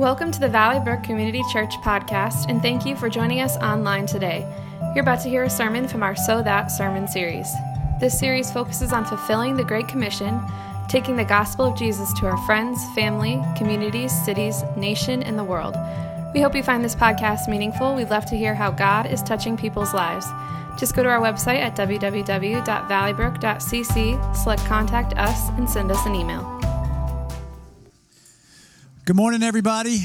Welcome to the Valley Brook Community Church podcast, and thank you for joining us online today. You're about to hear a sermon from our So That sermon series. This series focuses on fulfilling the Great Commission, taking the gospel of Jesus to our friends, family, communities, cities, nation, and the world. We hope you find this podcast meaningful. We'd love to hear how God is touching people's lives. Just go to our website at www.valleybrook.cc, select Contact Us, and send us an email. Good morning, everybody.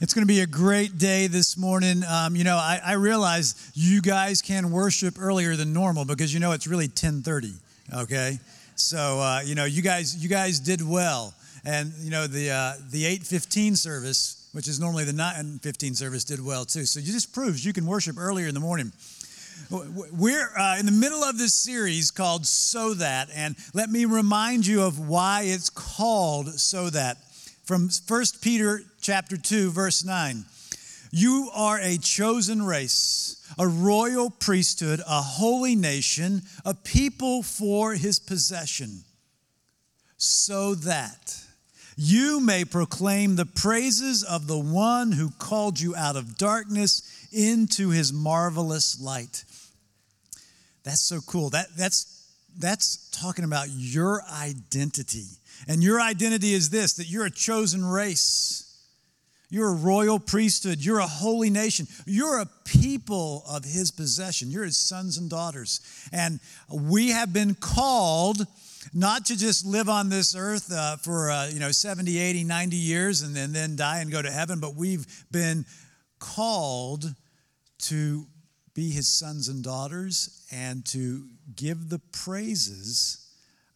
It's going to be a great day this morning. Um, you know, I, I, realize you guys can worship earlier than normal because you know it's really 10:30. Okay, so uh, you know you guys you guys did well, and you know the uh, the 8:15 service, which is normally the 9:15 service, did well too. So it just proves you can worship earlier in the morning. We're uh, in the middle of this series called So That, and let me remind you of why it's called So That from 1 Peter chapter 2 verse 9. You are a chosen race, a royal priesthood, a holy nation, a people for his possession, so that you may proclaim the praises of the one who called you out of darkness into his marvelous light. That's so cool. That, that's, that's talking about your identity and your identity is this that you're a chosen race. You're a royal priesthood. You're a holy nation. You're a people of his possession. You're his sons and daughters. And we have been called not to just live on this earth uh, for uh, you know 70 80 90 years and then, then die and go to heaven but we've been called to be his sons and daughters and to give the praises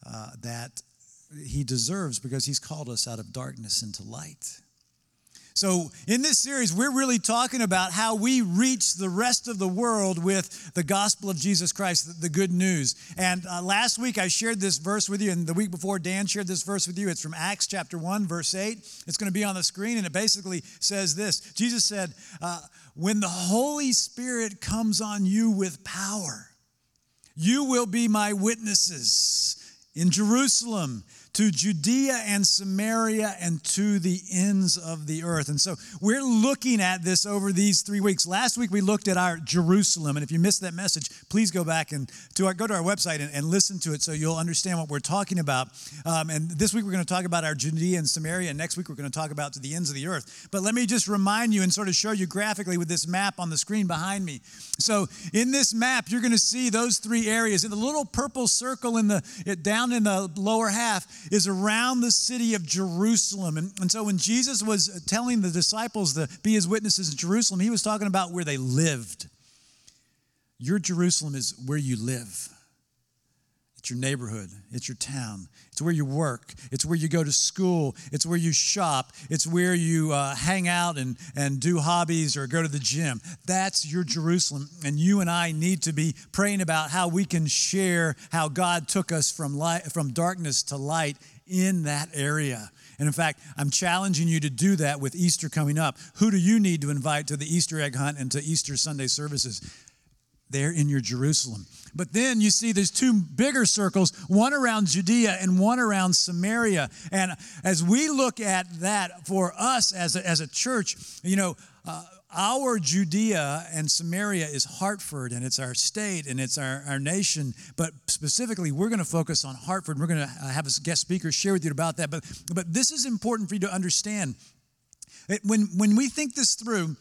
uh, that he deserves because he's called us out of darkness into light. So, in this series, we're really talking about how we reach the rest of the world with the gospel of Jesus Christ, the good news. And uh, last week, I shared this verse with you, and the week before, Dan shared this verse with you. It's from Acts chapter 1, verse 8. It's going to be on the screen, and it basically says this Jesus said, uh, When the Holy Spirit comes on you with power, you will be my witnesses in Jerusalem to Judea and Samaria and to the ends of the earth. And so we're looking at this over these three weeks. Last week we looked at our Jerusalem, and if you missed that message, please go back and to our, go to our website and, and listen to it so you'll understand what we're talking about. Um, and this week we're going to talk about our Judea and Samaria, and next week we're going to talk about to the ends of the earth. But let me just remind you and sort of show you graphically with this map on the screen behind me. So in this map, you're going to see those three areas. In the little purple circle in the down in the lower half is around the city of Jerusalem. And, and so when Jesus was telling the disciples to be his witnesses in Jerusalem, he was talking about where they lived. Your Jerusalem is where you live. It's your neighborhood. It's your town. It's where you work. It's where you go to school. It's where you shop. It's where you uh, hang out and, and do hobbies or go to the gym. That's your Jerusalem. And you and I need to be praying about how we can share how God took us from, light, from darkness to light in that area. And in fact, I'm challenging you to do that with Easter coming up. Who do you need to invite to the Easter egg hunt and to Easter Sunday services? There in your Jerusalem. But then you see there's two bigger circles, one around Judea and one around Samaria. And as we look at that for us as a, as a church, you know, uh, our Judea and Samaria is Hartford and it's our state and it's our, our nation. But specifically, we're going to focus on Hartford. We're going to have a guest speaker share with you about that. But, but this is important for you to understand. When, when we think this through,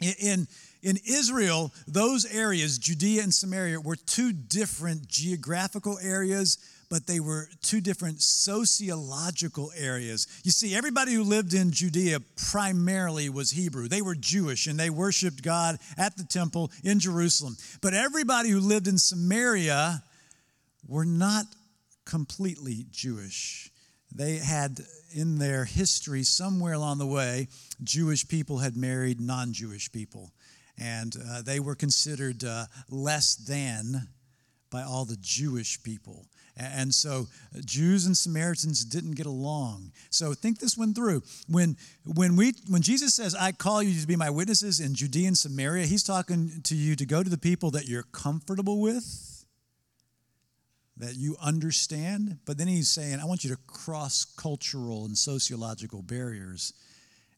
in, in Israel, those areas, Judea and Samaria, were two different geographical areas, but they were two different sociological areas. You see, everybody who lived in Judea primarily was Hebrew. They were Jewish and they worshiped God at the temple in Jerusalem. But everybody who lived in Samaria were not completely Jewish. They had in their history, somewhere along the way, Jewish people had married non Jewish people and uh, they were considered uh, less than by all the Jewish people. And so uh, Jews and Samaritans didn't get along. So think this one through. When, when, we, when Jesus says, I call you to be my witnesses in Judea and Samaria, he's talking to you to go to the people that you're comfortable with, that you understand. But then he's saying, I want you to cross cultural and sociological barriers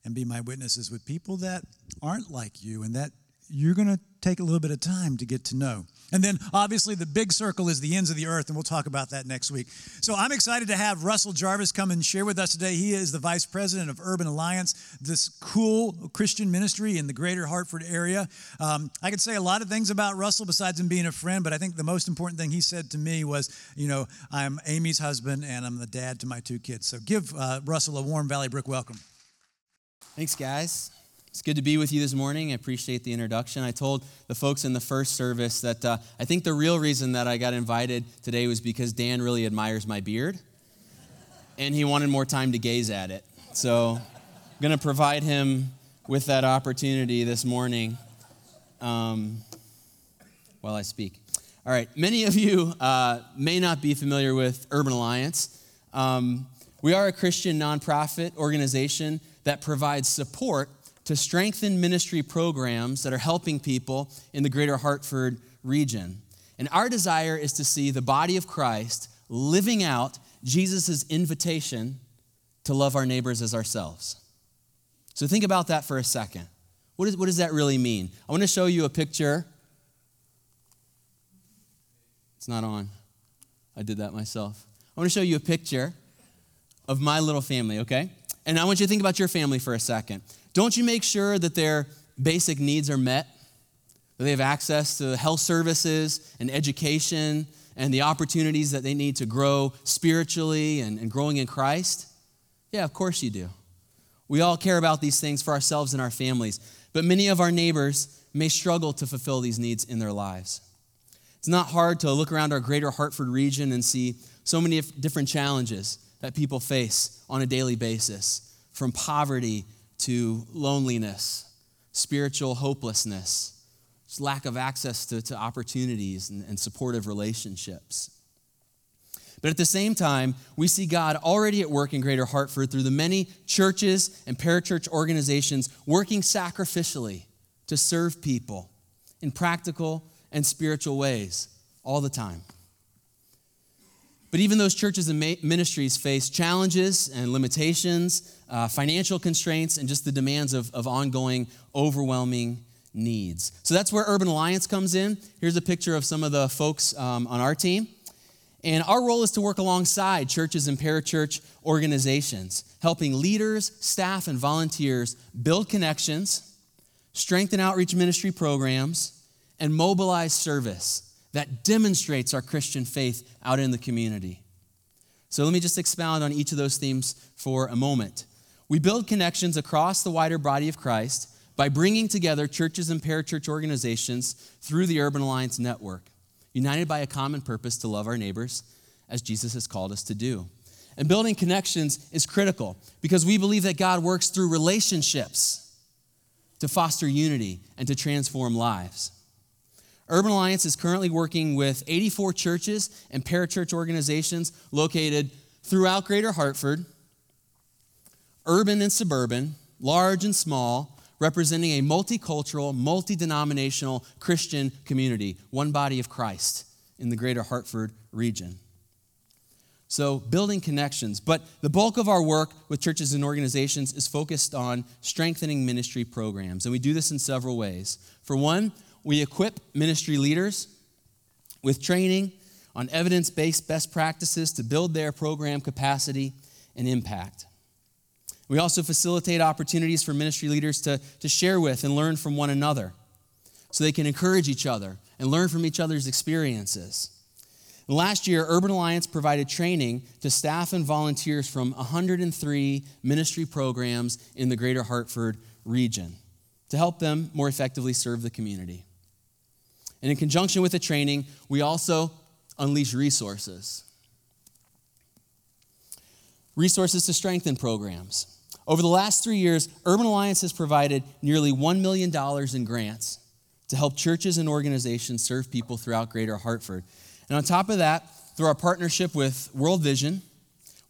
and be my witnesses with people that aren't like you and that you're going to take a little bit of time to get to know. And then obviously the big circle is the ends of the earth, and we'll talk about that next week. So I'm excited to have Russell Jarvis come and share with us today. He is the vice president of Urban Alliance, this cool Christian ministry in the greater Hartford area. Um, I could say a lot of things about Russell besides him being a friend, but I think the most important thing he said to me was, you know, I'm Amy's husband and I'm the dad to my two kids. So give uh, Russell a warm Valley Brook welcome. Thanks, guys. It's good to be with you this morning. I appreciate the introduction. I told the folks in the first service that uh, I think the real reason that I got invited today was because Dan really admires my beard and he wanted more time to gaze at it. So I'm going to provide him with that opportunity this morning um, while I speak. All right, many of you uh, may not be familiar with Urban Alliance. Um, we are a Christian nonprofit organization that provides support to strengthen ministry programs that are helping people in the greater Hartford region. And our desire is to see the body of Christ living out Jesus' invitation to love our neighbors as ourselves. So think about that for a second. What, is, what does that really mean? I want to show you a picture. It's not on. I did that myself. I want to show you a picture of my little family, okay? And I want you to think about your family for a second. Don't you make sure that their basic needs are met? That they have access to health services and education and the opportunities that they need to grow spiritually and, and growing in Christ? Yeah, of course you do. We all care about these things for ourselves and our families, but many of our neighbors may struggle to fulfill these needs in their lives. It's not hard to look around our greater Hartford region and see so many different challenges that people face on a daily basis from poverty to loneliness, spiritual hopelessness, lack of access to, to opportunities and, and supportive relationships. But at the same time, we see God already at work in Greater Hartford through the many churches and parachurch organizations working sacrificially to serve people in practical and spiritual ways all the time. But even those churches and ministries face challenges and limitations, uh, financial constraints, and just the demands of, of ongoing, overwhelming needs. So that's where Urban Alliance comes in. Here's a picture of some of the folks um, on our team. And our role is to work alongside churches and parachurch organizations, helping leaders, staff, and volunteers build connections, strengthen outreach ministry programs, and mobilize service that demonstrates our Christian faith out in the community. So let me just expound on each of those themes for a moment. We build connections across the wider body of Christ by bringing together churches and parachurch organizations through the Urban Alliance Network, united by a common purpose to love our neighbors as Jesus has called us to do. And building connections is critical because we believe that God works through relationships to foster unity and to transform lives. Urban Alliance is currently working with 84 churches and parachurch organizations located throughout Greater Hartford, urban and suburban, large and small, representing a multicultural, multi denominational Christian community, one body of Christ in the Greater Hartford region. So, building connections. But the bulk of our work with churches and organizations is focused on strengthening ministry programs. And we do this in several ways. For one, we equip ministry leaders with training on evidence based best practices to build their program capacity and impact. We also facilitate opportunities for ministry leaders to, to share with and learn from one another so they can encourage each other and learn from each other's experiences. Last year, Urban Alliance provided training to staff and volunteers from 103 ministry programs in the greater Hartford region to help them more effectively serve the community. And in conjunction with the training, we also unleash resources. Resources to strengthen programs. Over the last three years, Urban Alliance has provided nearly $1 million in grants to help churches and organizations serve people throughout Greater Hartford. And on top of that, through our partnership with World Vision,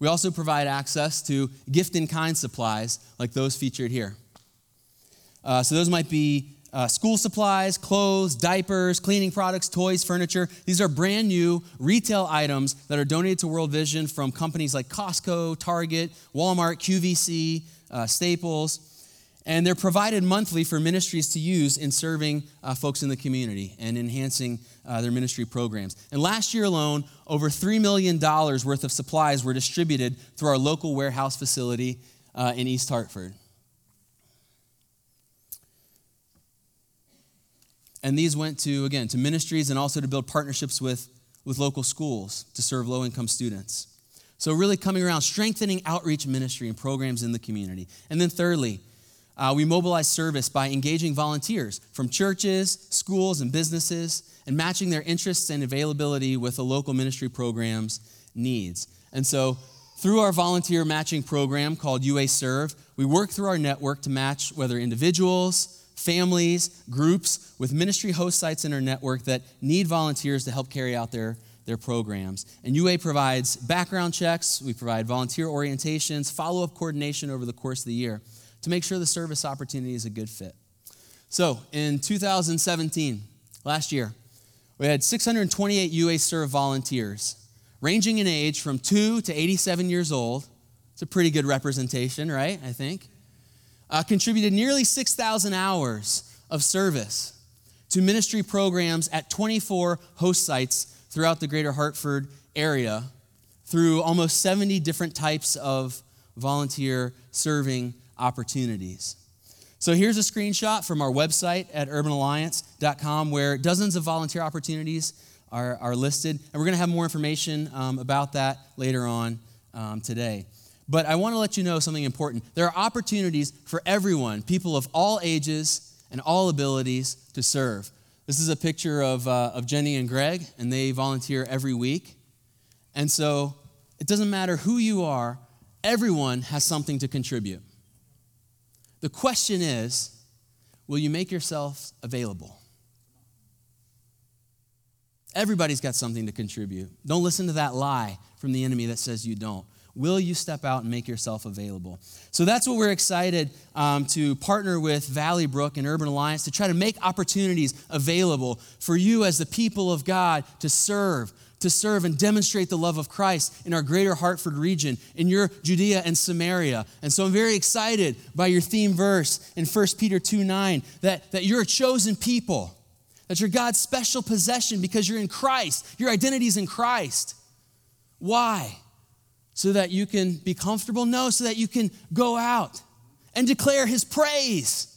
we also provide access to gift in kind supplies like those featured here. Uh, so, those might be uh, school supplies, clothes, diapers, cleaning products, toys, furniture. These are brand new retail items that are donated to World Vision from companies like Costco, Target, Walmart, QVC, uh, Staples. And they're provided monthly for ministries to use in serving uh, folks in the community and enhancing uh, their ministry programs. And last year alone, over $3 million worth of supplies were distributed through our local warehouse facility uh, in East Hartford. And these went to, again, to ministries and also to build partnerships with, with local schools to serve low income students. So, really coming around, strengthening outreach ministry and programs in the community. And then, thirdly, uh, we mobilize service by engaging volunteers from churches, schools, and businesses and matching their interests and availability with the local ministry program's needs. And so, through our volunteer matching program called UA Serve, we work through our network to match whether individuals, families, groups with ministry host sites in our network that need volunteers to help carry out their their programs. And UA provides background checks, we provide volunteer orientations, follow up coordination over the course of the year to make sure the service opportunity is a good fit. So in 2017, last year, we had 628 UA Serve volunteers, ranging in age from 2 to 87 years old. It's a pretty good representation, right? I think. Uh, contributed nearly 6,000 hours of service to ministry programs at 24 host sites throughout the greater Hartford area through almost 70 different types of volunteer serving opportunities. So here's a screenshot from our website at urbanalliance.com where dozens of volunteer opportunities are, are listed. And we're going to have more information um, about that later on um, today. But I want to let you know something important. There are opportunities for everyone, people of all ages and all abilities to serve. This is a picture of, uh, of Jenny and Greg, and they volunteer every week. And so it doesn't matter who you are, everyone has something to contribute. The question is will you make yourself available? Everybody's got something to contribute. Don't listen to that lie from the enemy that says you don't. Will you step out and make yourself available? So that's what we're excited um, to partner with Valley Brook and Urban Alliance to try to make opportunities available for you as the people of God to serve, to serve and demonstrate the love of Christ in our greater Hartford region, in your Judea and Samaria. And so I'm very excited by your theme verse in 1 Peter 2 9 that, that you're a chosen people, that you're God's special possession because you're in Christ. Your identity is in Christ. Why? So that you can be comfortable? No, so that you can go out and declare his praise,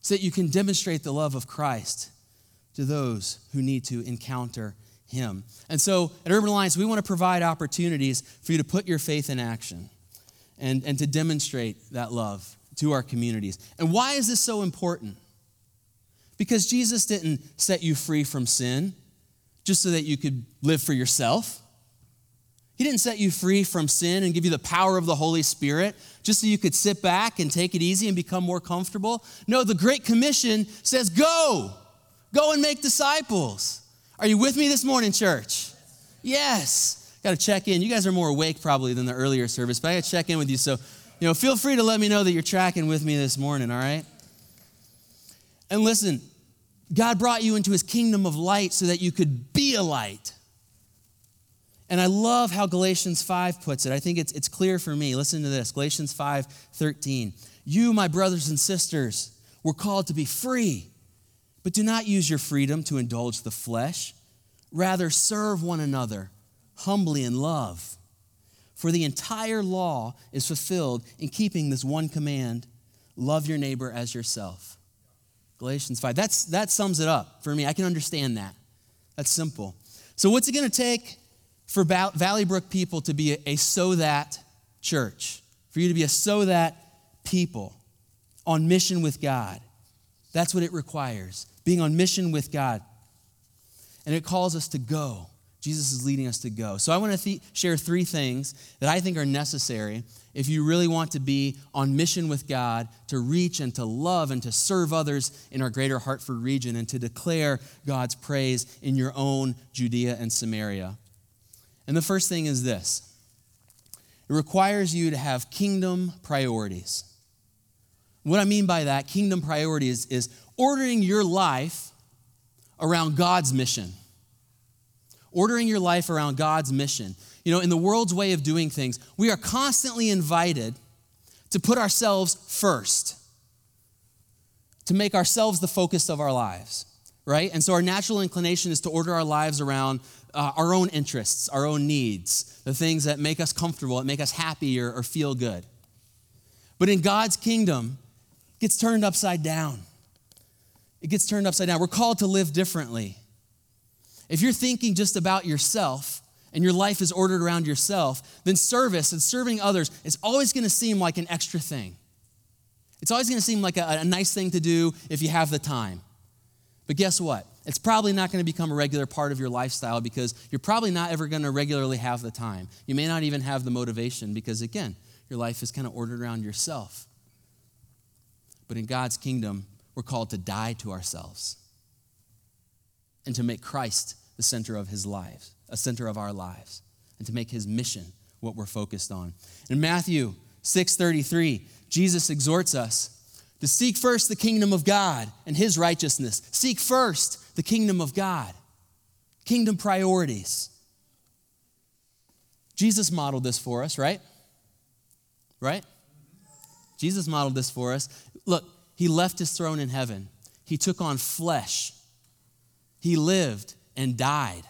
so that you can demonstrate the love of Christ to those who need to encounter him. And so at Urban Alliance, we want to provide opportunities for you to put your faith in action and, and to demonstrate that love to our communities. And why is this so important? Because Jesus didn't set you free from sin just so that you could live for yourself. He didn't set you free from sin and give you the power of the Holy Spirit just so you could sit back and take it easy and become more comfortable. No, the Great Commission says, Go, go and make disciples. Are you with me this morning, church? Yes. Got to check in. You guys are more awake probably than the earlier service, but I got to check in with you. So, you know, feel free to let me know that you're tracking with me this morning, all right? And listen, God brought you into his kingdom of light so that you could be a light. And I love how Galatians 5 puts it. I think it's, it's clear for me. Listen to this Galatians 5 13. You, my brothers and sisters, were called to be free, but do not use your freedom to indulge the flesh. Rather, serve one another humbly in love. For the entire law is fulfilled in keeping this one command love your neighbor as yourself. Galatians 5. That's, that sums it up for me. I can understand that. That's simple. So, what's it going to take? For Valley Brook people to be a, so that church, for you to be a so that people on mission with God. That's what it requires being on mission with God. And it calls us to go. Jesus is leading us to go. So I want to th- share three things that I think are necessary if you really want to be on mission with God, to reach and to love and to serve others in our greater Hartford region and to declare God's praise in your own Judea and Samaria. And the first thing is this it requires you to have kingdom priorities. What I mean by that, kingdom priorities, is ordering your life around God's mission. Ordering your life around God's mission. You know, in the world's way of doing things, we are constantly invited to put ourselves first. to make ourselves the focus of our lives, right? And so our natural inclination is to order our lives around uh, our own interests, our own needs, the things that make us comfortable, that make us happy or, or feel good. But in God's kingdom, it gets turned upside down. It gets turned upside down. We're called to live differently. If you're thinking just about yourself and your life is ordered around yourself, then service and serving others is always going to seem like an extra thing. It's always going to seem like a, a, nice thing to do if you have the time. But guess what? It's probably not going to become a regular part of your lifestyle because you're probably not ever going to regularly have the time. You may not even have the motivation because, again, your life is kind of ordered around yourself. But in God's kingdom, we're called to die to ourselves and to make Christ the center of his lives, a center of our lives, and to make his mission what we're focused on. In Matthew 6:33, Jesus exhorts us to seek first the kingdom of God and his righteousness. Seek first the kingdom of God. Kingdom priorities. Jesus modeled this for us, right? Right? Jesus modeled this for us. Look, he left his throne in heaven. He took on flesh. He lived and died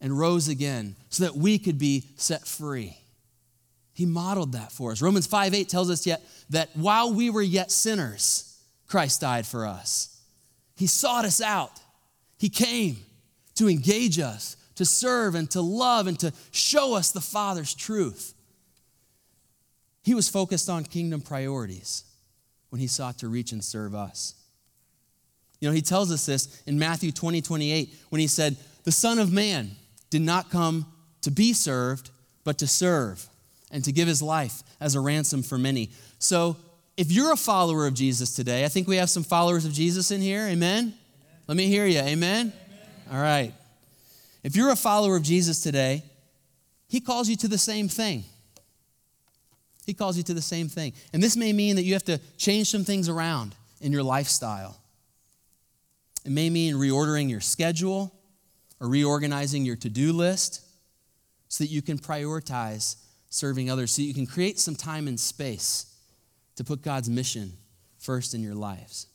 and rose again so that we could be set free. He modeled that for us. Romans 5 8 tells us yet that while we were yet sinners, Christ died for us. He sought us out. He came to engage us, to serve and to love and to show us the Father's truth. He was focused on kingdom priorities when he sought to reach and serve us. You know, he tells us this in Matthew 20, 28, when he said, The Son of Man did not come to be served, but to serve and to give his life as a ransom for many. So, if you're a follower of Jesus today, I think we have some followers of Jesus in here. Amen? Let me hear you. Amen? Amen? All right. If you're a follower of Jesus today, he calls you to the same thing. He calls you to the same thing. And this may mean that you have to change some things around in your lifestyle. It may mean reordering your schedule or reorganizing your to do list so that you can prioritize serving others, so you can create some time and space to put God's mission first in your lives.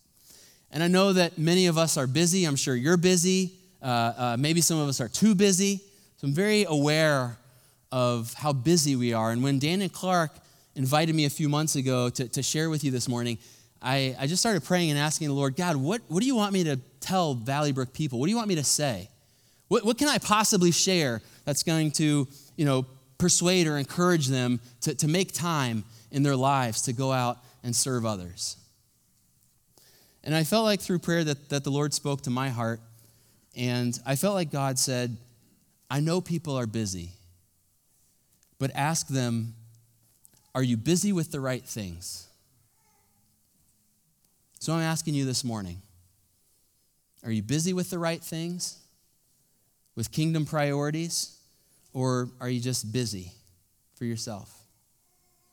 And I know that many of us are busy. I'm sure you're busy. Uh, uh, maybe some of us are too busy. So I'm very aware of how busy we are. And when Dan and Clark invited me a few months ago to, to share with you this morning, I, I just started praying and asking the Lord, God, what, what do you want me to tell Valley Brook people? What do you want me to say? What, what can I possibly share that's going to, you know, persuade or encourage them to, to make time in their lives to go out and serve others? And I felt like through prayer that, that the Lord spoke to my heart, and I felt like God said, I know people are busy, but ask them are you busy with the right things? So I'm asking you this morning are you busy with the right things? With kingdom priorities? Or are you just busy for yourself?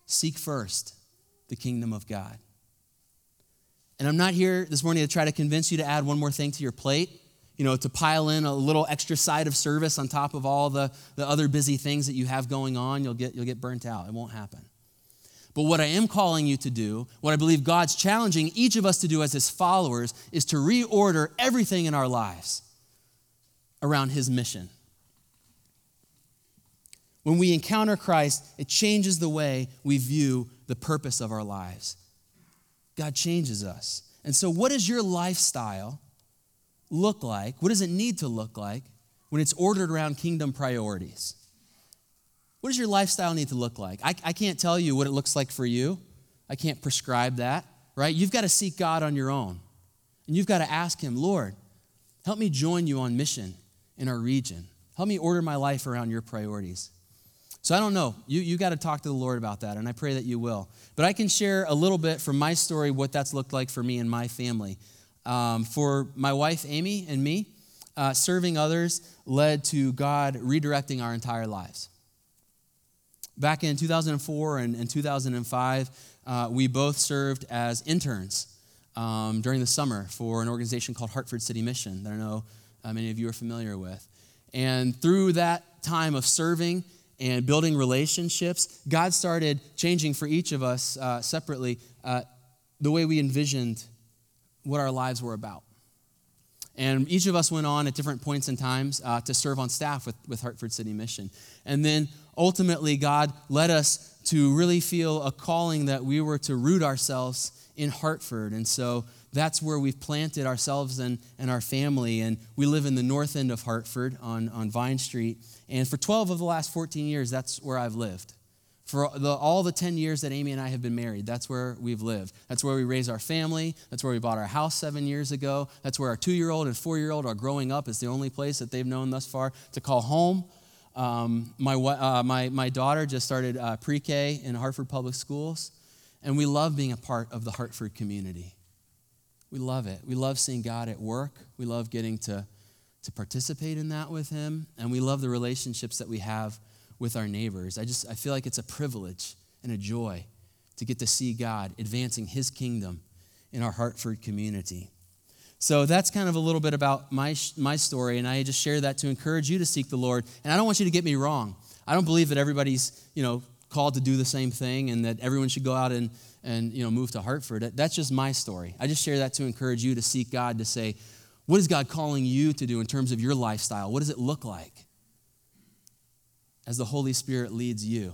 Seek first the kingdom of God. And I'm not here this morning to try to convince you to add one more thing to your plate, you know, to pile in a little extra side of service on top of all the, the other busy things that you have going on. You'll get, you'll get burnt out. It won't happen. But what I am calling you to do, what I believe God's challenging each of us to do as His followers, is to reorder everything in our lives around His mission. When we encounter Christ, it changes the way we view the purpose of our lives. God changes us. And so, what does your lifestyle look like? What does it need to look like when it's ordered around kingdom priorities? What does your lifestyle need to look like? I, I can't tell you what it looks like for you. I can't prescribe that, right? You've got to seek God on your own. And you've got to ask Him, Lord, help me join you on mission in our region. Help me order my life around your priorities. So I don't know. You, you got to talk to the Lord about that, and I pray that you will. But I can share a little bit from my story what that's looked like for me and my family. Um, for my wife, Amy, and me, uh, serving others led to God redirecting our entire lives. Back in 2004 and, and 2005, uh, we both served as interns um, during the summer for an organization called Hartford City Mission that I know uh, many of you are familiar with. And through that time of serving and building relationships, God started changing for each of us uh, separately uh, the way we envisioned what our lives were about. And each of us went on at different points in times uh, to serve on staff with, with Hartford City Mission. And then ultimately, God led us to really feel a calling that we were to root ourselves in Hartford. And so that's where we've planted ourselves and, and our family. And we live in the north end of Hartford on, on Vine Street. And for 12 of the last 14 years, that's where I've lived. For the, all the 10 years that Amy and I have been married, that's where we've lived. That's where we raise our family. That's where we bought our house seven years ago. That's where our two year old and four year old are growing up. It's the only place that they've known thus far to call home. Um, my, uh, my, my daughter just started uh, pre K in Hartford Public Schools, and we love being a part of the Hartford community. We love it. We love seeing God at work. We love getting to, to participate in that with Him, and we love the relationships that we have with our neighbors. I just I feel like it's a privilege and a joy to get to see God advancing his kingdom in our Hartford community. So that's kind of a little bit about my, my story, and I just share that to encourage you to seek the Lord. And I don't want you to get me wrong. I don't believe that everybody's, you know, called to do the same thing and that everyone should go out and, and you know, move to Hartford. That's just my story. I just share that to encourage you to seek God to say, what is God calling you to do in terms of your lifestyle? What does it look like? as the Holy Spirit leads you.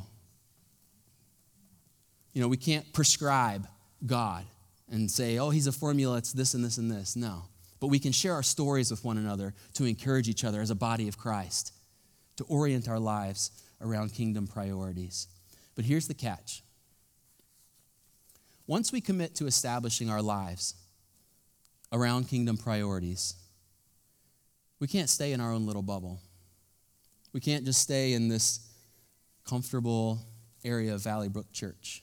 You know, we can't prescribe God and say, oh, he's a formula, it's this and this and this. No. But we can share our stories with one another to encourage each other as a body of Christ, to orient our lives around kingdom priorities. But here's the catch once we commit to establishing our lives around kingdom priorities, we can't stay in our own little bubble. We can't just stay in this comfortable area of Valley Brook Church.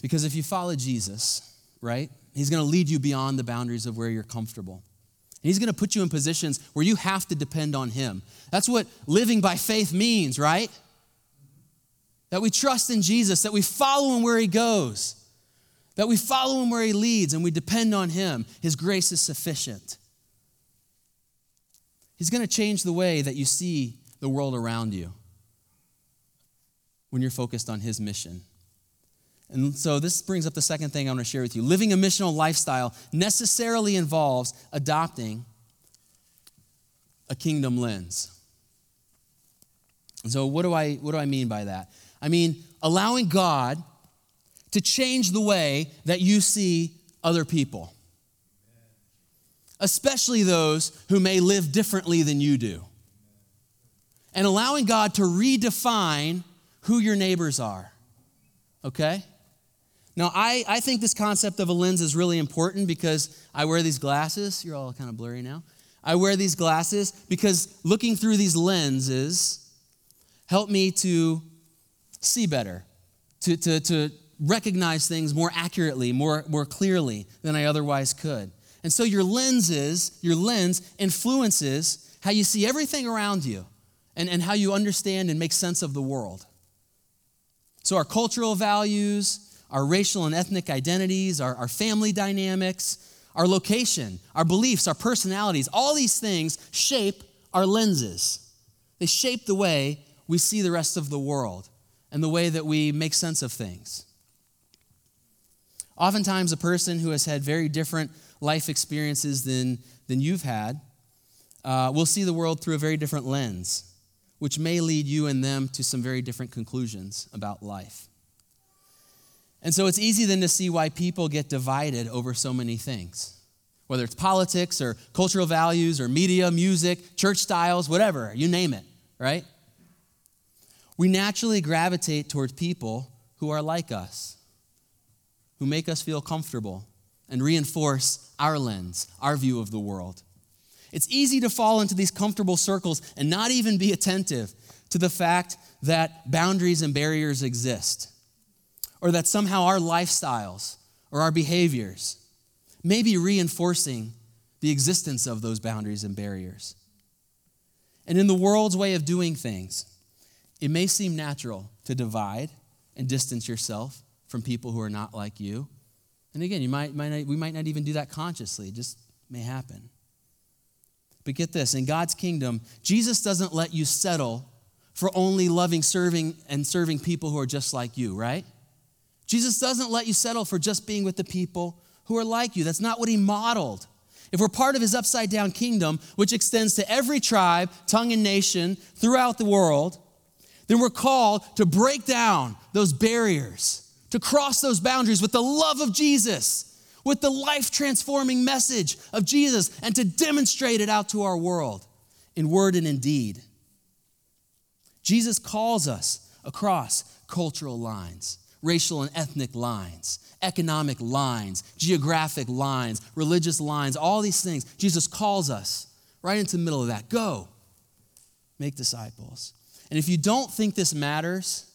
Because if you follow Jesus, right, he's going to lead you beyond the boundaries of where you're comfortable. And he's going to put you in positions where you have to depend on him. That's what living by faith means, right? That we trust in Jesus, that we follow him where he goes, that we follow him where he leads, and we depend on him. His grace is sufficient. He's going to change the way that you see the world around you when you're focused on His mission. And so this brings up the second thing I want to share with you. Living a missional lifestyle necessarily involves adopting a kingdom lens. So what do I what do I mean by that? I mean allowing God to change the way that you see other people especially those who may live differently than you do. And allowing God to redefine who your neighbors are. Okay? Now, I, I think this concept of a lens is really important because I wear these glasses. You're all kind of blurry now. I wear these glasses because looking through these lenses help me to see better, to, to, to recognize things more accurately, more, more clearly than I otherwise could. And so your lenses, your lens influences how you see everything around you and, and how you understand and make sense of the world. So our cultural values, our racial and ethnic identities, our, our family dynamics, our location, our beliefs, our personalities, all these things shape our lenses. They shape the way we see the rest of the world and the way that we make sense of things. Oftentimes, a person who has had very different life experiences than, than you've had, uh, will see the world through a very different lens, which may lead you and them to some very different conclusions about life. And so it's easy then to see why people get divided over so many things, whether it's politics or cultural values or media, music, church styles, whatever, you name it, right? We naturally gravitate towards people who are like us, who make us feel comfortable and reinforce our lens, our view of the world. It's easy to fall into these comfortable circles and not even be attentive to the fact that boundaries and barriers exist, or that somehow our lifestyles or our behaviors may be reinforcing the existence of those boundaries and barriers. And in the world's way of doing things, it may seem natural to divide and distance yourself from people who are not like you and again, you might, might not, we might not even do that consciously, it just may happen. But get this in God's kingdom, Jesus doesn't let you settle for only loving, serving, and serving people who are just like you, right? Jesus doesn't let you settle for just being with the people who are like you. That's not what he modeled. If we're part of his upside down kingdom, which extends to every tribe, tongue, and nation throughout the world, then we're called to break down those barriers, to cross those boundaries with the love of Jesus, with the life transforming message of Jesus, and to demonstrate it out to our world in word and in deed. Jesus calls us across cultural lines, racial and ethnic lines, economic lines, geographic lines, religious lines, all these things. Jesus calls us right into the middle of that. Go, make disciples. And if you don't think this matters,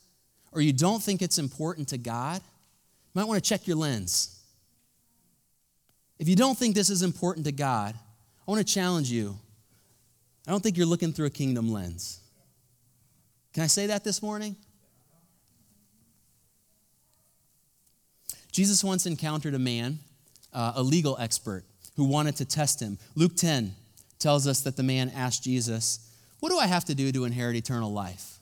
or you don't think it's important to God, you might want to check your lens. If you don't think this is important to God, I want to challenge you. I don't think you're looking through a kingdom lens. Can I say that this morning? Jesus once encountered a man, uh, a legal expert, who wanted to test him. Luke 10 tells us that the man asked Jesus, What do I have to do to inherit eternal life?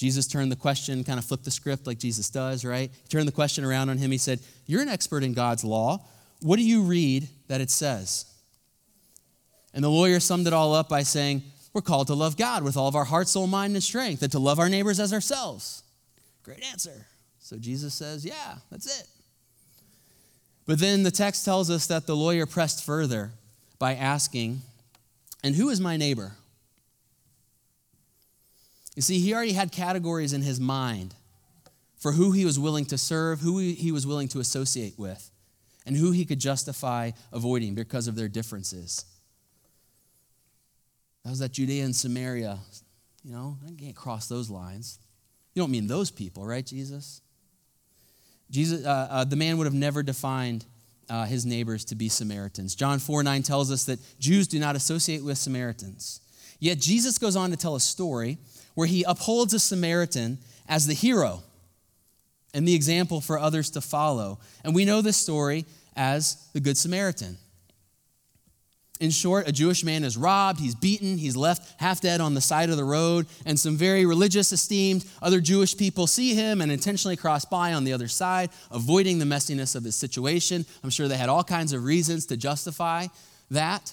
Jesus turned the question, kind of flipped the script like Jesus does, right? He turned the question around on him. He said, You're an expert in God's law. What do you read that it says? And the lawyer summed it all up by saying, We're called to love God with all of our heart, soul, mind, and strength, and to love our neighbors as ourselves. Great answer. So Jesus says, Yeah, that's it. But then the text tells us that the lawyer pressed further by asking, And who is my neighbor? You see, he already had categories in his mind for who he was willing to serve, who he was willing to associate with, and who he could justify avoiding because of their differences. That was that Judea and Samaria. You know, I can't cross those lines. You don't mean those people, right, Jesus? Jesus, uh, uh, the man would have never defined uh, his neighbors to be Samaritans. John 4 9 tells us that Jews do not associate with Samaritans. Yet Jesus goes on to tell a story where he upholds a Samaritan as the hero and the example for others to follow. And we know this story as the Good Samaritan. In short, a Jewish man is robbed, he's beaten, he's left half dead on the side of the road, and some very religious, esteemed other Jewish people see him and intentionally cross by on the other side, avoiding the messiness of his situation. I'm sure they had all kinds of reasons to justify that.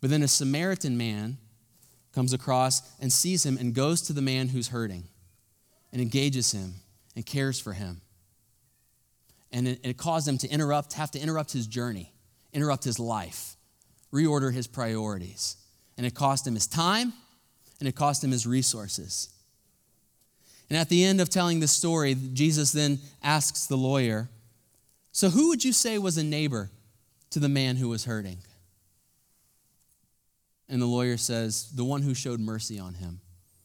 But then a Samaritan man comes across and sees him and goes to the man who's hurting and engages him and cares for him. And it, it caused him to interrupt, have to interrupt his journey, interrupt his life reorder his priorities. And it cost him his time and it cost him his resources. And at the end of telling this story, Jesus then asks the lawyer, So who would you say was a neighbor to the man who was hurting? And the lawyer says, The one who showed mercy on him.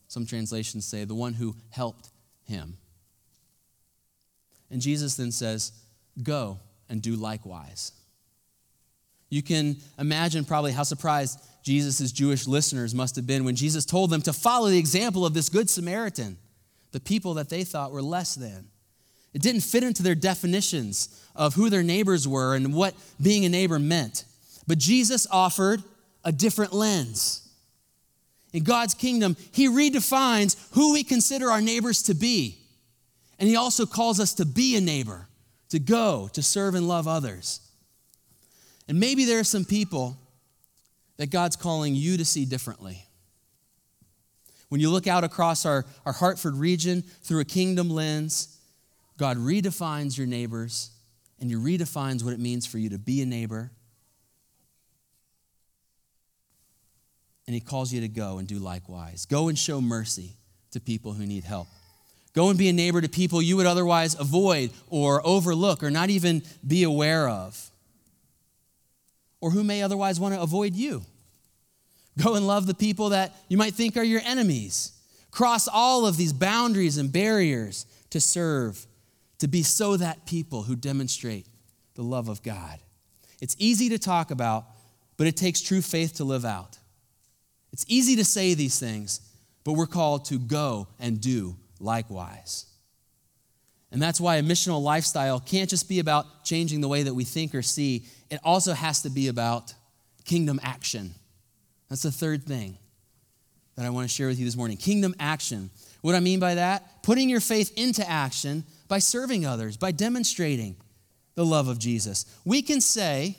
Some translations say, The one who helped him. And Jesus then says, Go and do likewise. You can imagine probably how surprised Jesus' Jewish listeners must have been when Jesus told them to follow the example of this Good Samaritan, the people that they thought were less than. It didn't fit into their definitions of who their neighbors were and what being a neighbor meant. But Jesus offered a different lens. In God's kingdom, He redefines who we consider our neighbors to be. And He also calls us to be a neighbor, to go, to serve and love others. And maybe there are some people that God's calling you to see differently. When you look out across our, our Hartford region through a kingdom lens, God redefines your neighbors and He redefines what it means for you to be a neighbor. And He calls you to go and do likewise. Go and show mercy to people who need help. Go and be a neighbor to people you would otherwise avoid or overlook or not even be aware of or who may otherwise want to avoid you. Go and love the people that you might think are your enemies. Cross all of these boundaries and barriers to serve, to be so that people who demonstrate the love of God. It's easy to talk about, but it takes true faith to live out. It's easy to say these things, but we're called to go and do likewise. And that's why a missional lifestyle can't just be about changing the way that we think or see, it also has to be about kingdom action. That's the third thing that I want to share with you this morning kingdom action. What I mean by that? Putting your faith into action by serving others, by demonstrating the love of Jesus. We can say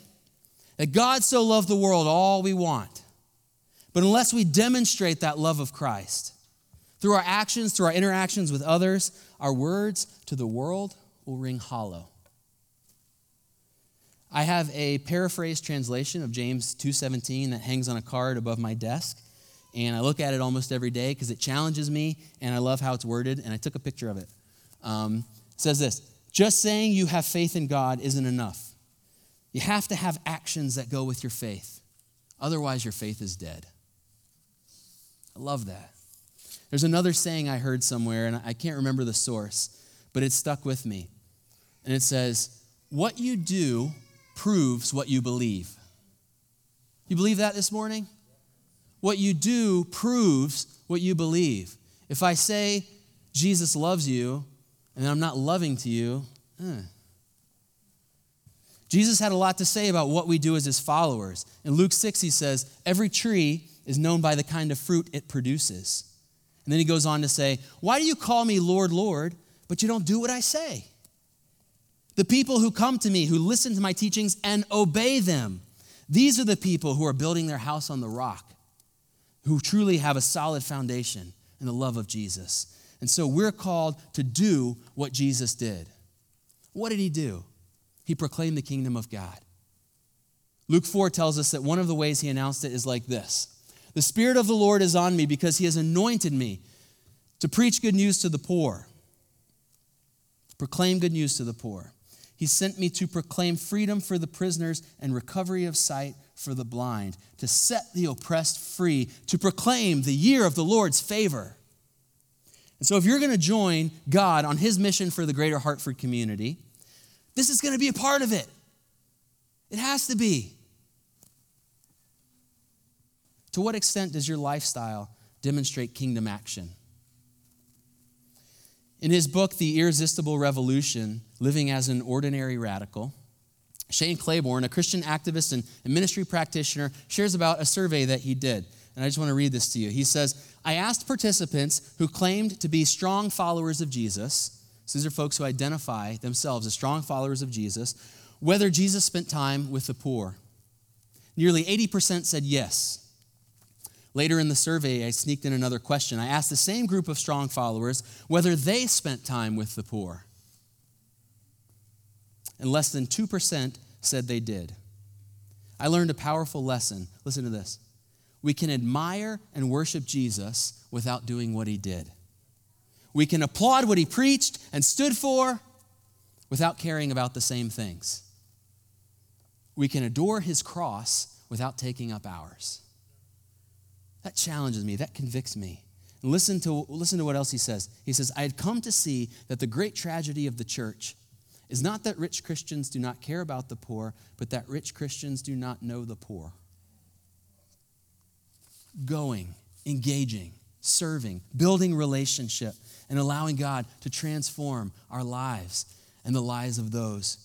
that God so loved the world all we want, but unless we demonstrate that love of Christ through our actions, through our interactions with others, our words to the world will ring hollow. I have a paraphrased translation of James 2:17 that hangs on a card above my desk, and I look at it almost every day because it challenges me, and I love how it's worded. And I took a picture of it. Um, it says this: Just saying you have faith in God isn't enough. You have to have actions that go with your faith. Otherwise, your faith is dead. I love that. There's another saying I heard somewhere, and I can't remember the source, but it stuck with me. And it says, What you do proves what you believe. You believe that this morning? What you do proves what you believe. If I say Jesus loves you and I'm not loving to you, eh. Jesus had a lot to say about what we do as his followers. In Luke 6, he says, Every tree is known by the kind of fruit it produces. And then he goes on to say, Why do you call me Lord, Lord, but you don't do what I say? The people who come to me, who listen to my teachings and obey them, these are the people who are building their house on the rock, who truly have a solid foundation in the love of Jesus. And so we're called to do what Jesus did. What did he do? He proclaimed the kingdom of God. Luke 4 tells us that one of the ways he announced it is like this The Spirit of the Lord is on me because he has anointed me to preach good news to the poor, proclaim good news to the poor. He sent me to proclaim freedom for the prisoners and recovery of sight for the blind, to set the oppressed free, to proclaim the year of the Lord's favor. And so, if you're going to join God on his mission for the greater Hartford community, this is going to be a part of it. It has to be. To what extent does your lifestyle demonstrate kingdom action? In his book, The Irresistible Revolution Living as an Ordinary Radical, Shane Claiborne, a Christian activist and ministry practitioner, shares about a survey that he did. And I just want to read this to you. He says, I asked participants who claimed to be strong followers of Jesus, so these are folks who identify themselves as strong followers of Jesus, whether Jesus spent time with the poor. Nearly 80% said yes. Later in the survey, I sneaked in another question. I asked the same group of strong followers whether they spent time with the poor. And less than 2% said they did. I learned a powerful lesson. Listen to this. We can admire and worship Jesus without doing what he did. We can applaud what he preached and stood for without caring about the same things. We can adore his cross without taking up ours. That challenges me, that convicts me. And listen to, listen to what else he says. He says, I had come to see that the great tragedy of the church is not that rich Christians do not care about the poor, but that rich Christians do not know the poor. Going, engaging, serving, building relationship, and allowing God to transform our lives and the lives of those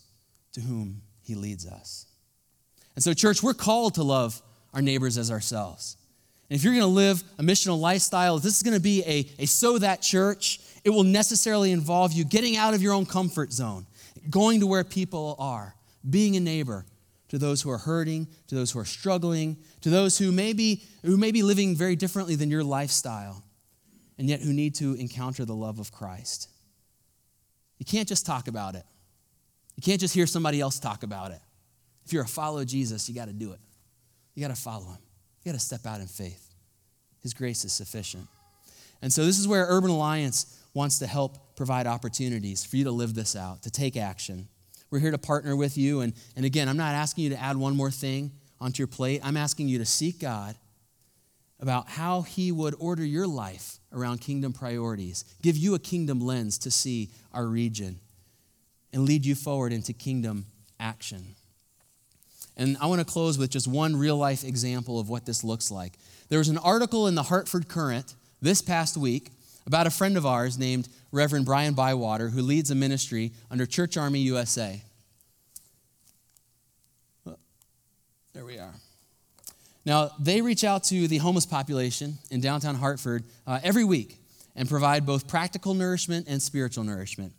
to whom He leads us. And so, church, we're called to love our neighbors as ourselves. And if you're going to live a missional lifestyle, if this is going to be a, a so that church, it will necessarily involve you getting out of your own comfort zone, going to where people are, being a neighbor to those who are hurting, to those who are struggling, to those who may be, who may be living very differently than your lifestyle, and yet who need to encounter the love of Christ. You can't just talk about it. You can't just hear somebody else talk about it. If you're a follower of Jesus, you got to do it. You got to follow him. You got to step out in faith. His grace is sufficient. And so, this is where Urban Alliance wants to help provide opportunities for you to live this out, to take action. We're here to partner with you. And, and again, I'm not asking you to add one more thing onto your plate. I'm asking you to seek God about how He would order your life around kingdom priorities, give you a kingdom lens to see our region, and lead you forward into kingdom action. And I want to close with just one real life example of what this looks like. There was an article in the Hartford Courant this past week about a friend of ours named Reverend Brian Bywater, who leads a ministry under Church Army USA. There we are. Now, they reach out to the homeless population in downtown Hartford uh, every week and provide both practical nourishment and spiritual nourishment.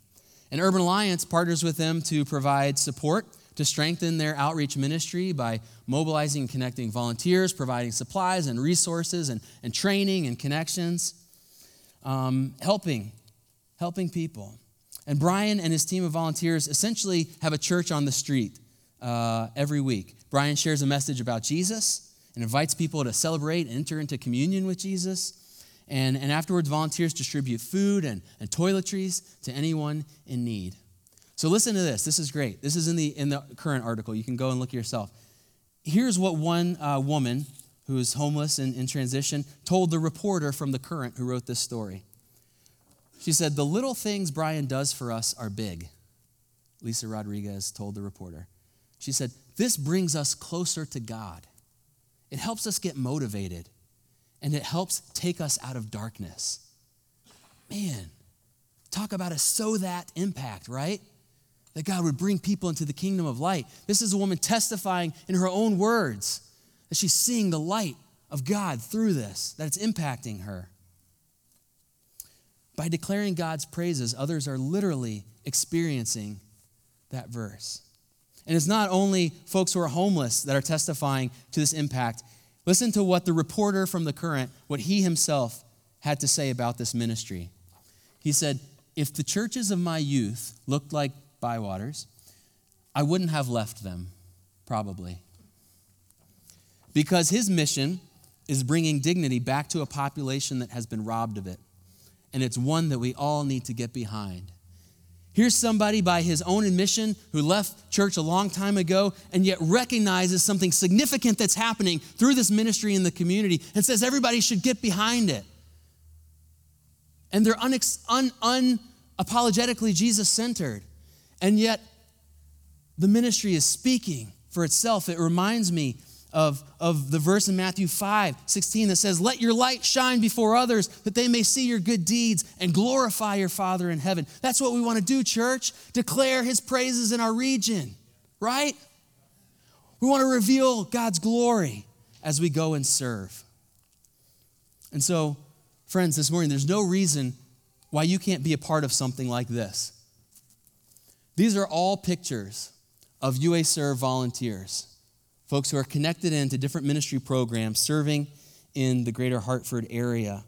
And Urban Alliance partners with them to provide support to strengthen their outreach ministry by mobilizing and connecting volunteers, providing supplies and resources and, and training and connections, um, helping, helping people. And Brian and his team of volunteers essentially have a church on the street uh, every week. Brian shares a message about Jesus and invites people to celebrate and enter into communion with Jesus. And, and afterwards, volunteers distribute food and, and toiletries to anyone in need. So listen to this. This is great. This is in the, in the Courant article. You can go and look yourself. Here's what one uh, woman who is homeless and in transition told the reporter from the Courant who wrote this story. She said, The little things Brian does for us are big, Lisa Rodriguez told the reporter. She said, This brings us closer to God. It helps us get motivated, and it helps take us out of darkness. Man, talk about a so that impact, right? That God would bring people into the kingdom of light. This is a woman testifying in her own words that she's seeing the light of God through this, that it's impacting her. By declaring God's praises, others are literally experiencing that verse. And it's not only folks who are homeless that are testifying to this impact. Listen to what the reporter from The Courant, what he himself had to say about this ministry. He said, If the churches of my youth looked like Bywaters, I wouldn't have left them, probably. Because his mission is bringing dignity back to a population that has been robbed of it. And it's one that we all need to get behind. Here's somebody by his own admission who left church a long time ago and yet recognizes something significant that's happening through this ministry in the community and says everybody should get behind it. And they're unex- un- unapologetically Jesus centered. And yet, the ministry is speaking for itself. It reminds me of, of the verse in Matthew 5 16 that says, Let your light shine before others that they may see your good deeds and glorify your Father in heaven. That's what we want to do, church. Declare his praises in our region, right? We want to reveal God's glory as we go and serve. And so, friends, this morning, there's no reason why you can't be a part of something like this. These are all pictures of UA Serve volunteers, folks who are connected into different ministry programs serving in the greater Hartford area.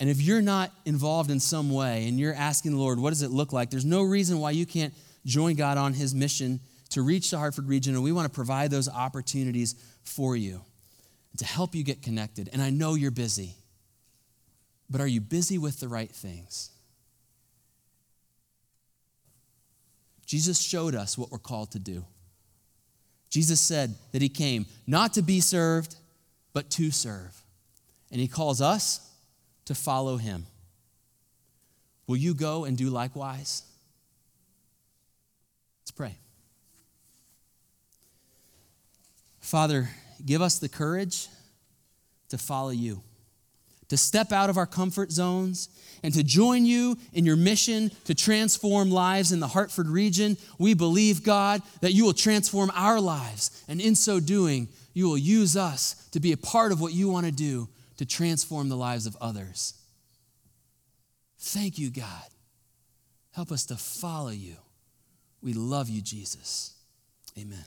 And if you're not involved in some way and you're asking the Lord, what does it look like? There's no reason why you can't join God on his mission to reach the Hartford region. And we want to provide those opportunities for you to help you get connected. And I know you're busy, but are you busy with the right things? Jesus showed us what we're called to do. Jesus said that he came not to be served, but to serve. And he calls us to follow him. Will you go and do likewise? Let's pray. Father, give us the courage to follow you to step out of our comfort zones and to join you in your mission to transform lives in the Hartford region. We believe, God, that you will transform our lives. And in so doing, you will use us to be a part of what you want to do to transform the lives of others. Thank you, God. Help us to follow you. We love you, Jesus. Amen.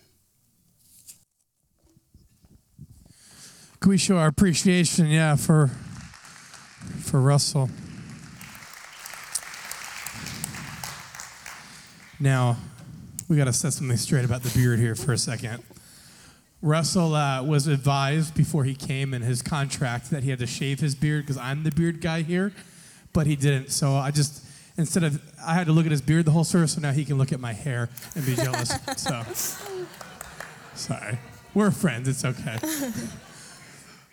Can we show our appreciation, yeah, for for Russell. Now, we got to set something straight about the beard here for a second. Russell uh, was advised before he came in his contract that he had to shave his beard because I'm the beard guy here, but he didn't. So I just, instead of, I had to look at his beard the whole service, so now he can look at my hair and be jealous. so, sorry. We're friends, it's okay.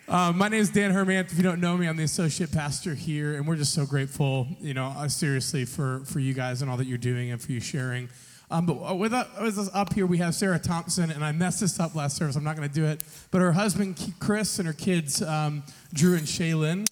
Uh, my name is Dan Herman. If you don't know me, I'm the associate pastor here, and we're just so grateful, you know, uh, seriously for for you guys and all that you're doing and for you sharing. Um, but uh, with, uh, with us up here, we have Sarah Thompson, and I messed this up last service. I'm not going to do it, but her husband Chris and her kids um, Drew and Shaylin.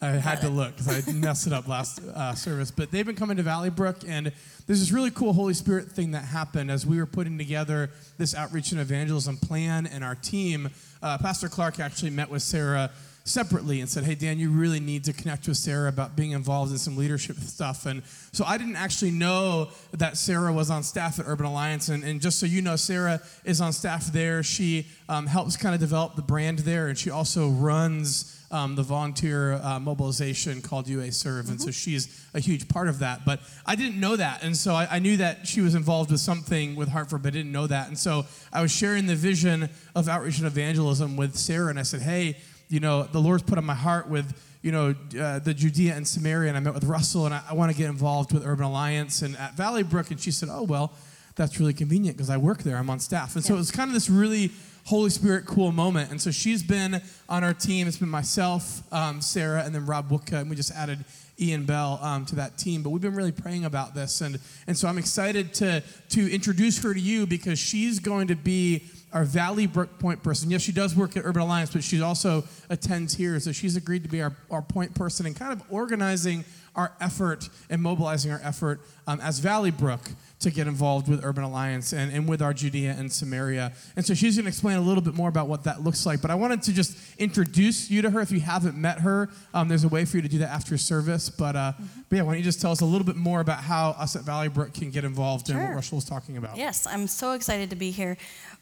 I had to look because I messed it up last uh, service. But they've been coming to Valley Brook, and there's this really cool Holy Spirit thing that happened as we were putting together this outreach and evangelism plan and our team uh, Pastor Clark actually met with Sarah separately and said, Hey, Dan, you really need to connect with Sarah about being involved in some leadership stuff. And so I didn't actually know that Sarah was on staff at Urban Alliance. And, and just so you know, Sarah is on staff there. She um, helps kind of develop the brand there, and she also runs. Um, the volunteer uh, mobilization called UA Serve, mm-hmm. and so mm-hmm. she's a huge part of that. But I didn't know that, and so I, I, knew that she was involved with something with Hartford, but I didn't know that. And so I was sharing the vision of outreach and evangelism with Sarah, and I said, "Hey, you know, the Lord's put on my heart with, you know, uh, the Judea and Samaria, and I met with Russell, and I, I want to get involved with Urban Alliance and at Valley Brook. And she said, oh, well, that's really convenient because I work there. I'm on staff. And so it was kind of this really Holy Spirit cool moment. And so she's been on our team. It's been myself, um, Sarah, and then Rob Wooka, and we just added Ian Bell um, to that team. But we've been really praying about this, and and so I'm excited to to introduce her to you because she's going to be our Valley Brook Point person. Yes, she does work at Urban Alliance, but she also attends here. So she's agreed to be our, our point person and kind of organizing our effort and mobilizing our effort um, as Valley Brook to get involved with Urban Alliance and, and with our Judea and Samaria. And so she's going to explain a little bit more about what that looks like. But I wanted to just introduce you to her. If you haven't met her, um, there's a way for you to do that after service. But, uh, mm-hmm. but yeah, why don't you just tell us a little bit more about how us at Valley Brook can get involved sure. in what Russell was talking about? Yes, I'm so excited to be here.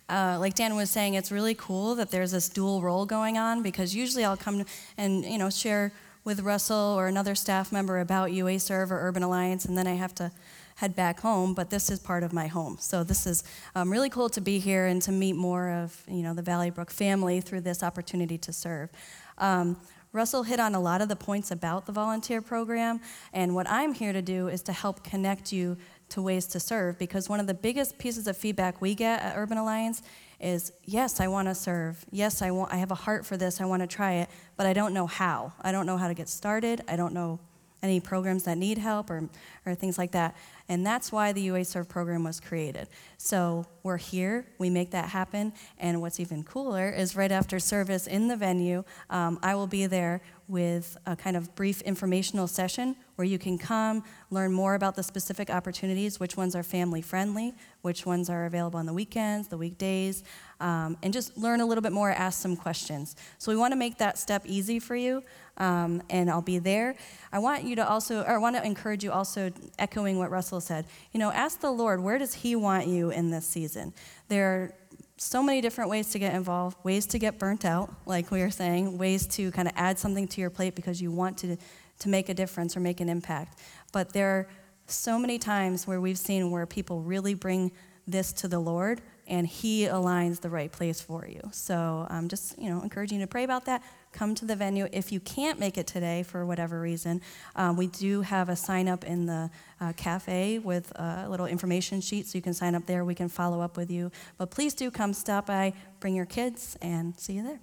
Uh, like Dan was saying, it's really cool that there's this dual role going on because usually I'll come and you know share with Russell or another staff member about UA Serve or Urban Alliance, and then I have to head back home. But this is part of my home, so this is um, really cool to be here and to meet more of you know the Valley Brook family through this opportunity to serve. Um, Russell hit on a lot of the points about the volunteer program, and what I'm here to do is to help connect you to ways to serve because one of the biggest pieces of feedback we get at Urban Alliance is yes, I want to serve. Yes, I want I have a heart for this. I want to try it, but I don't know how. I don't know how to get started. I don't know any programs that need help or, or things like that. And that's why the UA Serve program was created. So we're here, we make that happen. And what's even cooler is right after service in the venue, um, I will be there with a kind of brief informational session where you can come, learn more about the specific opportunities, which ones are family friendly, which ones are available on the weekends, the weekdays, um, and just learn a little bit more, ask some questions. So we want to make that step easy for you, um, and I'll be there. I want you to also, or I want to encourage you also, echoing what Russell said, you know, ask the Lord, where does He want you in this season? There are so many different ways to get involved, ways to get burnt out, like we were saying, ways to kind of add something to your plate because you want to to make a difference or make an impact. But there are so many times where we've seen where people really bring this to the Lord and He aligns the right place for you. So I'm just, you know, encouraging you to pray about that. Come to the venue. If you can't make it today for whatever reason, um, we do have a sign up in the uh, cafe with a little information sheet so you can sign up there. We can follow up with you. But please do come stop by, bring your kids, and see you there.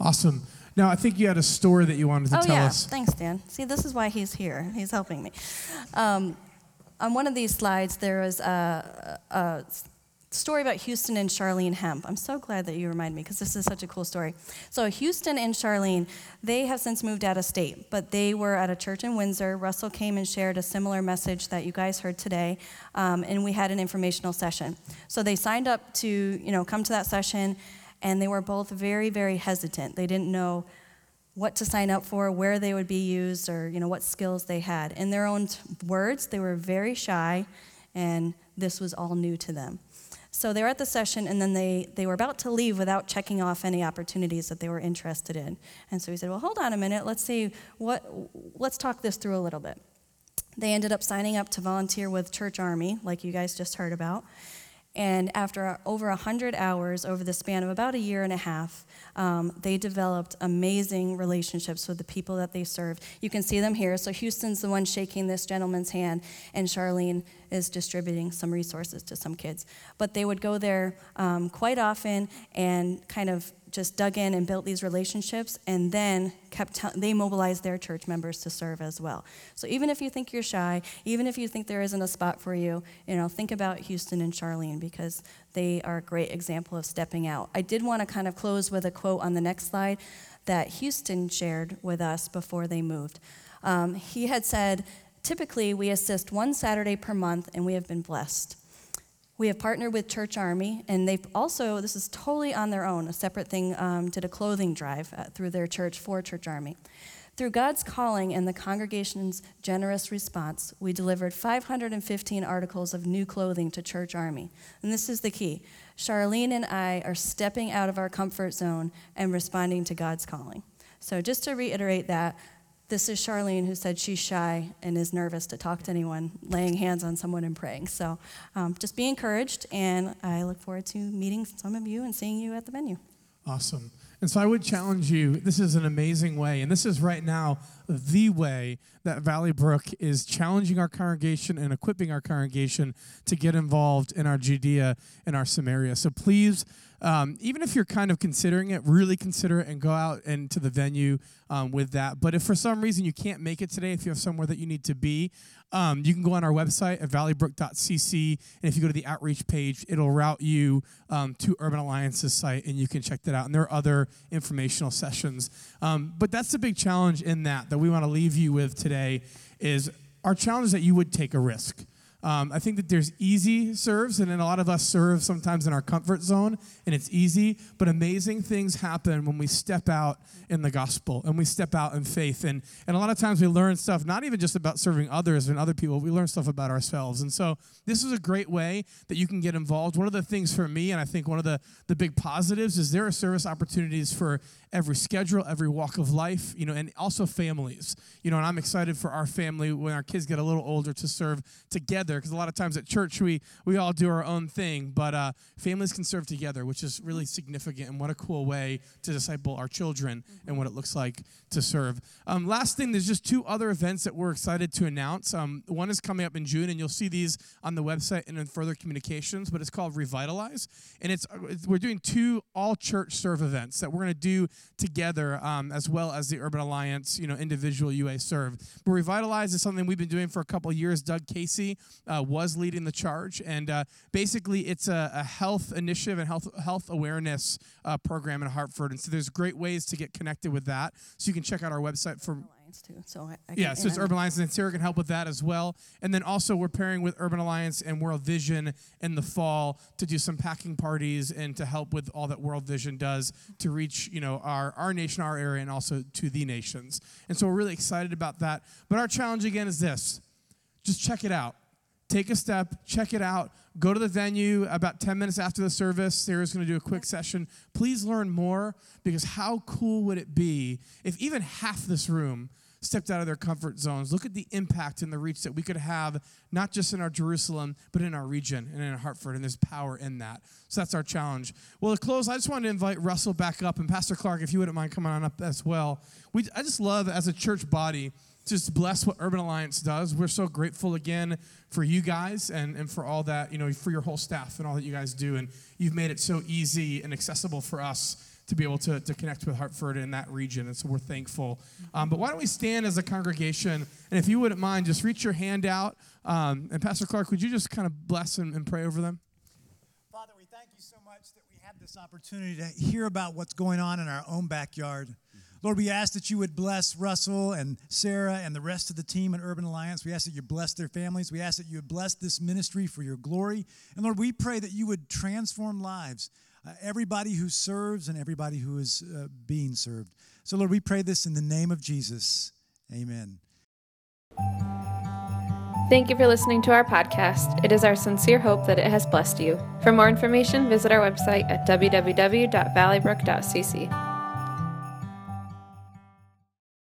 Awesome. Now, I think you had a story that you wanted to oh, tell yeah. us. Thanks, Dan. See, this is why he's here. He's helping me. Um, on one of these slides, there is a, a story about Houston and Charlene Hemp. I'm so glad that you remind me because this is such a cool story. So, Houston and Charlene, they have since moved out of state, but they were at a church in Windsor. Russell came and shared a similar message that you guys heard today, um, and we had an informational session. So, they signed up to, you know, come to that session and they were both very, very hesitant. They didn't know what to sign up for, where they would be used, or you know what skills they had. In their own words, they were very shy, and this was all new to them. So they were at the session, and then they, they were about to leave without checking off any opportunities that they were interested in. And so he said, "Well, hold on a minute. Let's see what. Let's talk this through a little bit." They ended up signing up to volunteer with Church Army, like you guys just heard about. And after over 100 hours over the span of about a year and a half, um, they developed amazing relationships with the people that they served. You can see them here. So Houston's the one shaking this gentleman's hand, and Charlene is distributing some resources to some kids. But they would go there um, quite often and kind of just dug in and built these relationships and then kept t- they mobilized their church members to serve as well. So even if you think you're shy even if you think there isn't a spot for you you know think about houston and charlene because they are a great example of stepping out. I did want to kind of close with a quote on the next slide that houston shared with us before they moved. Um, he had said typically we assist one saturday per month and we have been blessed We have partnered with Church Army, and they've also, this is totally on their own, a separate thing, um, did a clothing drive uh, through their church for Church Army. Through God's calling and the congregation's generous response, we delivered 515 articles of new clothing to Church Army. And this is the key Charlene and I are stepping out of our comfort zone and responding to God's calling. So, just to reiterate that, this is Charlene who said she's shy and is nervous to talk to anyone, laying hands on someone and praying. So, um, just be encouraged, and I look forward to meeting some of you and seeing you at the venue. Awesome. And so I would challenge you this is an amazing way, and this is right now the way that Valley Brook is challenging our congregation and equipping our congregation to get involved in our Judea and our Samaria. So please, um, even if you're kind of considering it, really consider it and go out into the venue um, with that. But if for some reason you can't make it today, if you have somewhere that you need to be, um, you can go on our website at valleybrook.cc, and if you go to the outreach page, it'll route you um, to Urban Alliance's site, and you can check that out. And there are other informational sessions. Um, but that's the big challenge in that that we want to leave you with today is our challenge is that you would take a risk. Um, I think that there's easy serves, and then a lot of us serve sometimes in our comfort zone, and it's easy. But amazing things happen when we step out in the gospel and we step out in faith. And, and a lot of times we learn stuff, not even just about serving others and other people, we learn stuff about ourselves. And so this is a great way that you can get involved. One of the things for me, and I think one of the, the big positives, is there are service opportunities for every schedule, every walk of life, you know, and also families. You know, and I'm excited for our family when our kids get a little older to serve together because a lot of times at church we we all do our own thing, but uh, families can serve together, which is really significant. And what a cool way to disciple our children and what it looks like to serve. Um, last thing, there's just two other events that we're excited to announce. Um, one is coming up in June, and you'll see these on the website and in further communications. But it's called Revitalize, and it's, it's we're doing two all church serve events that we're going to do together, um, as well as the Urban Alliance, you know, individual UA serve. But Revitalize is something we've been doing for a couple years. Doug Casey uh, was leading the charge, and uh, basically it's a, a, health initiative and health health awareness uh, program in Hartford. And so there's great ways to get connected with that. So you can check out our website for too. So I, I yeah, so it's Urban Alliance, and Sarah can help with that as well. And then also we're pairing with Urban Alliance and World Vision in the fall to do some packing parties and to help with all that World Vision does to reach you know our our nation, our area, and also to the nations. And so we're really excited about that. But our challenge again is this: just check it out. Take a step, check it out. Go to the venue about 10 minutes after the service. Sarah's going to do a quick session. Please learn more because how cool would it be if even half this room stepped out of their comfort zones. Look at the impact and the reach that we could have, not just in our Jerusalem, but in our region and in Hartford. And there's power in that. So that's our challenge. Well, to close, I just wanted to invite Russell back up. And Pastor Clark, if you wouldn't mind coming on up as well. We, I just love, as a church body, just bless what Urban Alliance does. We're so grateful again for you guys and, and for all that, you know, for your whole staff and all that you guys do. And you've made it so easy and accessible for us to be able to, to connect with Hartford in that region. And so we're thankful. Um, but why don't we stand as a congregation? And if you wouldn't mind, just reach your hand out. Um, and Pastor Clark, would you just kind of bless and, and pray over them? Father, we thank you so much that we have this opportunity to hear about what's going on in our own backyard. Lord, we ask that you would bless Russell and Sarah and the rest of the team at Urban Alliance. We ask that you bless their families. We ask that you would bless this ministry for your glory. And Lord, we pray that you would transform lives, uh, everybody who serves and everybody who is uh, being served. So, Lord, we pray this in the name of Jesus. Amen. Thank you for listening to our podcast. It is our sincere hope that it has blessed you. For more information, visit our website at www.valleybrook.cc.